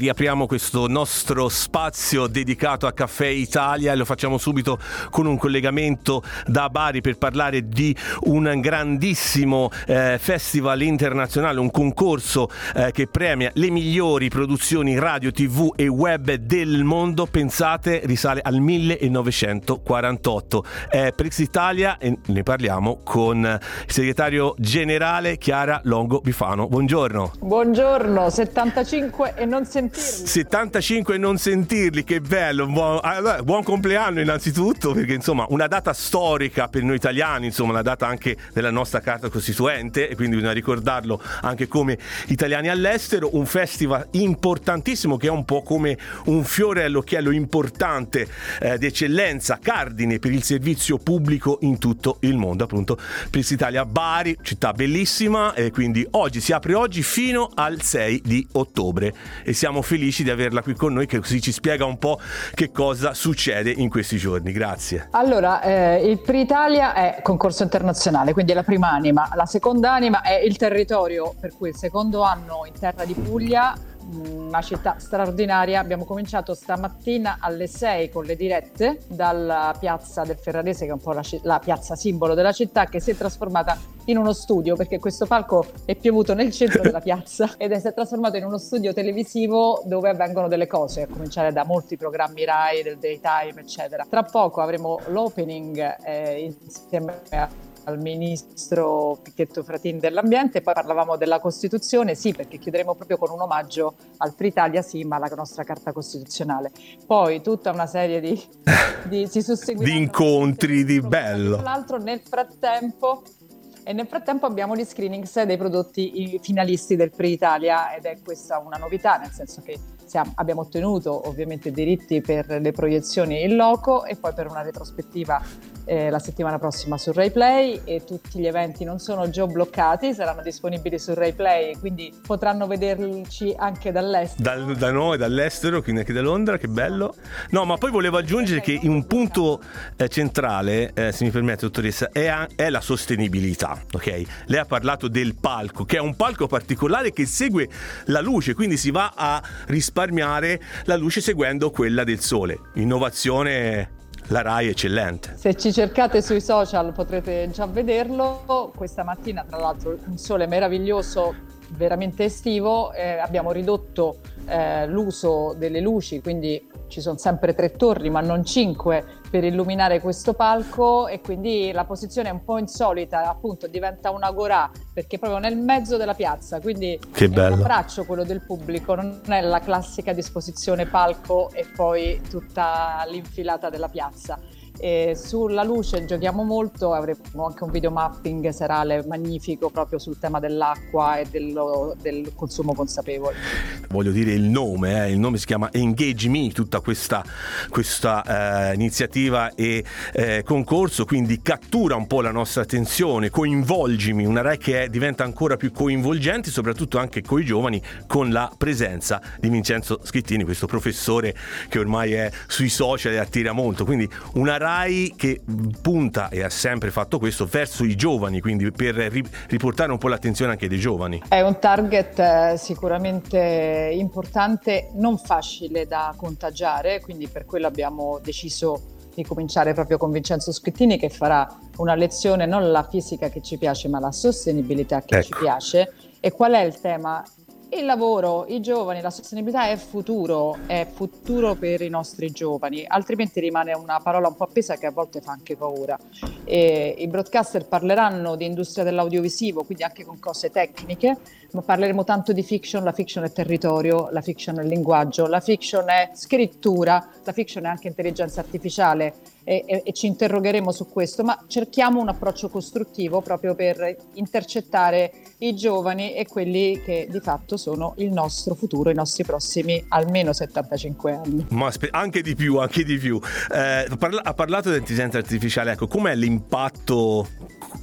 Riapriamo questo nostro spazio dedicato a Caffè Italia e lo facciamo subito con un collegamento da Bari per parlare di un grandissimo eh, festival internazionale, un concorso eh, che premia le migliori produzioni radio, tv e web del mondo. Pensate, risale al 1948. È Prix Italia e ne parliamo con il segretario generale Chiara Longo Bifano. Buongiorno. Buongiorno, 75 e non sentirli. 75 e non sentirli, che bello, buon, ah, buon, compleanno innanzitutto, perché insomma una data storica per noi italiani, insomma una data anche della nostra carta costituente e quindi bisogna ricordarlo anche come italiani all'estero, un festival importantissimo che è un po' come un fiore all'occhiello importante eh, d'eccellenza, cardine per il servizio pubblico in tutto il mondo, appunto Pris Italia Bari, città bellissima e quindi oggi si apre oggi fino al 6 di ottobre e siamo siamo felici di averla qui con noi che così ci spiega un po' che cosa succede in questi giorni. Grazie. Allora, eh, il Pri Italia è concorso internazionale, quindi è la prima anima. La seconda anima è il territorio, per cui il secondo anno in terra di Puglia una città straordinaria. Abbiamo cominciato stamattina alle 6 con le dirette dalla piazza del Ferrarese, che è un po' la, la, piazza simbolo della città, che si è trasformata in uno studio, perché questo palco è piovuto nel centro della piazza ed è, si è trasformato in uno studio televisivo dove avvengono delle cose, a cominciare da molti programmi RAI, del daytime, eccetera. Tra poco avremo l'opening eh, insieme a al ministro Picchetto Fratin dell'ambiente, poi parlavamo della Costituzione, sì perché chiuderemo proprio con un omaggio al Fritalia, sì ma alla nostra Carta Costituzionale. Poi tutta una serie di, di, di incontri, di bello. Tra l'altro nel frattempo e nel frattempo abbiamo gli screenings dei prodotti finalisti del Pre-Italia ed è questa una novità, nel senso che siamo, abbiamo ottenuto ovviamente diritti per le proiezioni in loco e poi per una retrospettiva eh, la settimana prossima su RaiPlay e tutti gli eventi non sono già bloccati, saranno disponibili su RaiPlay, quindi potranno vederci anche dall'estero. Dal, da noi, dall'estero, quindi anche da Londra, che bello. No, ma poi volevo aggiungere che un punto eh, centrale, eh, se mi permette dottoressa, è, è la sostenibilità, ok? Lei ha parlato del palco, che è un palco particolare che segue la luce, quindi si va a risparmiare la luce seguendo quella del sole. Innovazione la RAI è eccellente. Se ci cercate sui social potrete già vederlo. Questa mattina, tra l'altro, un sole meraviglioso, veramente estivo. Eh, abbiamo ridotto eh, l'uso delle luci, quindi ci sono sempre tre torri ma non cinque per illuminare questo palco e quindi la posizione è un po' insolita, appunto diventa un agorà perché è proprio nel mezzo della piazza, quindi che bello. è un abbraccio quello del pubblico, non è la classica disposizione palco e poi tutta l'infilata della piazza. E sulla luce giochiamo molto, avremo anche un video mapping serale magnifico proprio sul tema dell'acqua e dello, del consumo consapevole. Voglio dire il nome, eh? il nome si chiama Engage Me, tutta questa, questa eh, iniziativa e eh, concorso, quindi cattura un po' la nostra attenzione, coinvolgimi, una RAI che è, diventa ancora più coinvolgente, soprattutto anche con i giovani, con la presenza di Vincenzo Schittini, questo professore che ormai è sui social e attira molto, quindi una RAI RAI che punta e ha sempre fatto questo verso i giovani, quindi per riportare un po' l'attenzione anche dei giovani. È un target eh, sicuramente importante, non facile da contagiare, quindi per quello abbiamo deciso di cominciare proprio con Vincenzo Schittini che farà una lezione non la fisica che ci piace ma la sostenibilità che ecco. ci piace. E qual è il tema? Il lavoro, i giovani, la sostenibilità è futuro, è futuro per i nostri giovani, altrimenti rimane una parola un po' appesa che a volte fa anche paura. E I broadcaster parleranno di industria dell'audiovisivo, quindi anche con cose tecniche, ma parleremo tanto di fiction, la fiction è territorio, la fiction è linguaggio, la fiction è scrittura, la fiction è anche intelligenza artificiale e, e, e ci interrogheremo su questo, ma cerchiamo un approccio costruttivo proprio per intercettare i giovani e quelli che di fatto sono il nostro futuro, i nostri prossimi almeno 75 anni. Ma anche di più, anche di più. Eh, ha parlato di intelligenza artificiale, ecco, com'è l'impatto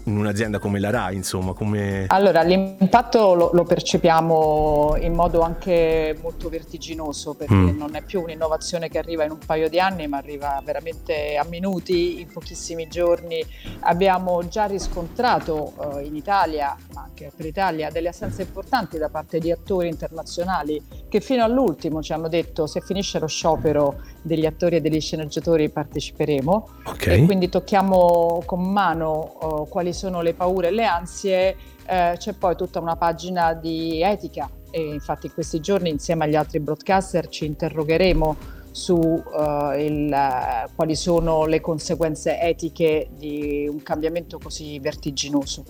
in un'azienda come la RAI, insomma? Come... Allora, l'impatto lo, lo, percepiamo in modo anche molto vertiginoso, perché mm. non è più un'innovazione che arriva in un paio di anni, ma arriva veramente a minuti, in pochissimi giorni. Abbiamo già riscontrato uh, in Italia, ma anche per l'Italia, delle assenze importanti da parte di attori internazionali che fino all'ultimo ci hanno detto se finisce lo sciopero degli attori e degli sceneggiatori parteciperemo okay. e quindi tocchiamo con mano uh, quali sono le paure e le ansie. Uh, c'è poi tutta una pagina di etica e infatti in questi giorni insieme agli altri broadcaster ci interrogheremo su uh, il, uh, quali sono le conseguenze etiche di un cambiamento così vertiginoso.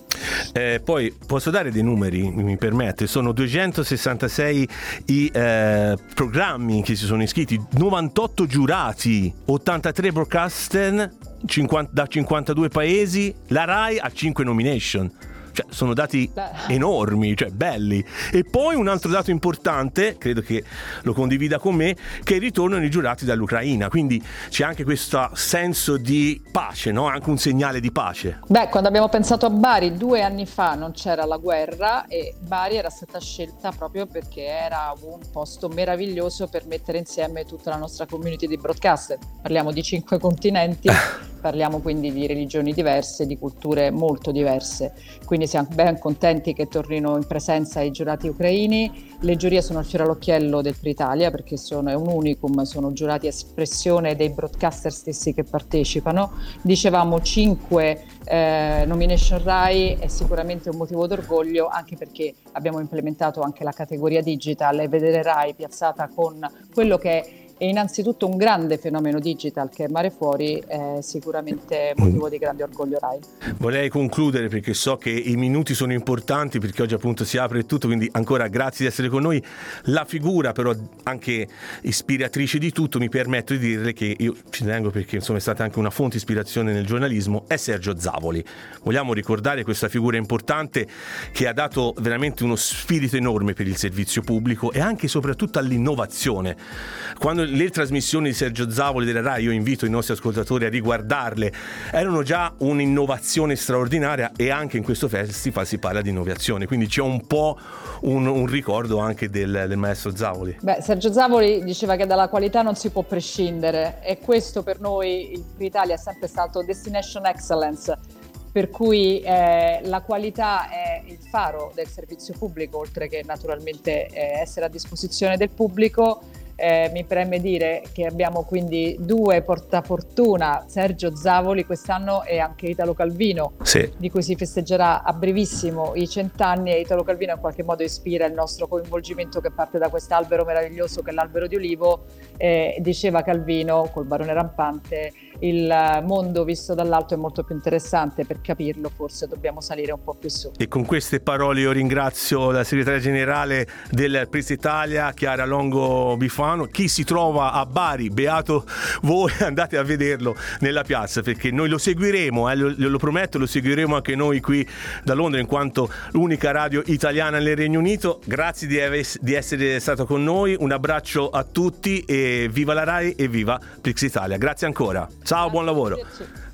Eh, poi posso dare dei numeri, mi permette, sono 266 i eh, programmi che si sono iscritti, 98 giurati, 83 broadcaster 50, da 52 paesi, la RAI ha 5 nomination. Cioè, sono dati enormi, cioè belli. E poi un altro dato importante, credo che lo condivida con me, che ritornano i giurati dall'Ucraina. Quindi c'è anche questo senso di pace, no? Anche un segnale di pace. Beh, quando abbiamo pensato a Bari due anni fa non c'era la guerra e Bari era stata scelta proprio perché era un posto meraviglioso per mettere insieme tutta la nostra community di broadcaster. Parliamo di cinque continenti. Parliamo quindi di religioni diverse, di culture molto diverse, quindi siamo ben contenti che tornino in presenza i giurati ucraini. Le giurie sono il fiore all'occhiello del Pre-Italia perché sono, è un unicum, sono giurati espressione dei broadcaster stessi che partecipano. Dicevamo 5 eh, nomination RAI è sicuramente un motivo d'orgoglio anche perché abbiamo implementato anche la categoria digital e vedere RAI piazzata con quello che è e innanzitutto un grande fenomeno digital che è Mare Fuori è sicuramente motivo di grande orgoglio RAI. Vorrei concludere perché so che i minuti sono importanti perché oggi appunto si apre tutto, quindi ancora grazie di essere con noi. La figura però anche ispiratrice di tutto mi permetto di dirle che io ci tengo perché insomma è stata anche una fonte di ispirazione nel giornalismo, è Sergio Zavoli. Vogliamo ricordare questa figura importante che ha dato veramente uno spirito enorme per il servizio pubblico e anche e soprattutto all'innovazione. Quando le trasmissioni di Sergio Zavoli della RAI, io invito i nostri ascoltatori a riguardarle, erano già un'innovazione straordinaria e anche in questo festival si parla di innovazione, quindi c'è un po' un, un ricordo anche del, del, maestro Zavoli. Beh, Sergio Zavoli diceva che dalla qualità non si può prescindere e questo per noi in Italia è sempre stato Destination Excellence per cui eh, la qualità è il faro del servizio pubblico, oltre che naturalmente eh, essere a disposizione del pubblico eh, mi preme dire che abbiamo quindi due portafortuna, Sergio Zavoli quest'anno e anche Italo Calvino, sì. di cui si festeggerà a brevissimo i cent'anni e Italo Calvino in qualche modo ispira il nostro coinvolgimento che parte da quest'albero meraviglioso che è l'albero di olivo. Eh, diceva Calvino col barone rampante il mondo visto dall'alto è molto più interessante, per capirlo forse dobbiamo salire un po' più su. E con queste parole io ringrazio la segretaria generale del Pris Italia, Chiara Longo Bifano, chi si trova a Bari, beato voi andate a vederlo nella piazza perché noi lo seguiremo, eh, lo, lo, prometto, lo seguiremo anche noi qui da Londra in quanto l'unica radio italiana nel Regno Unito. Grazie di, di essere stato con noi, un abbraccio a tutti e viva la RAI e viva Prix Italia. Grazie ancora. Ciao, buon lavoro.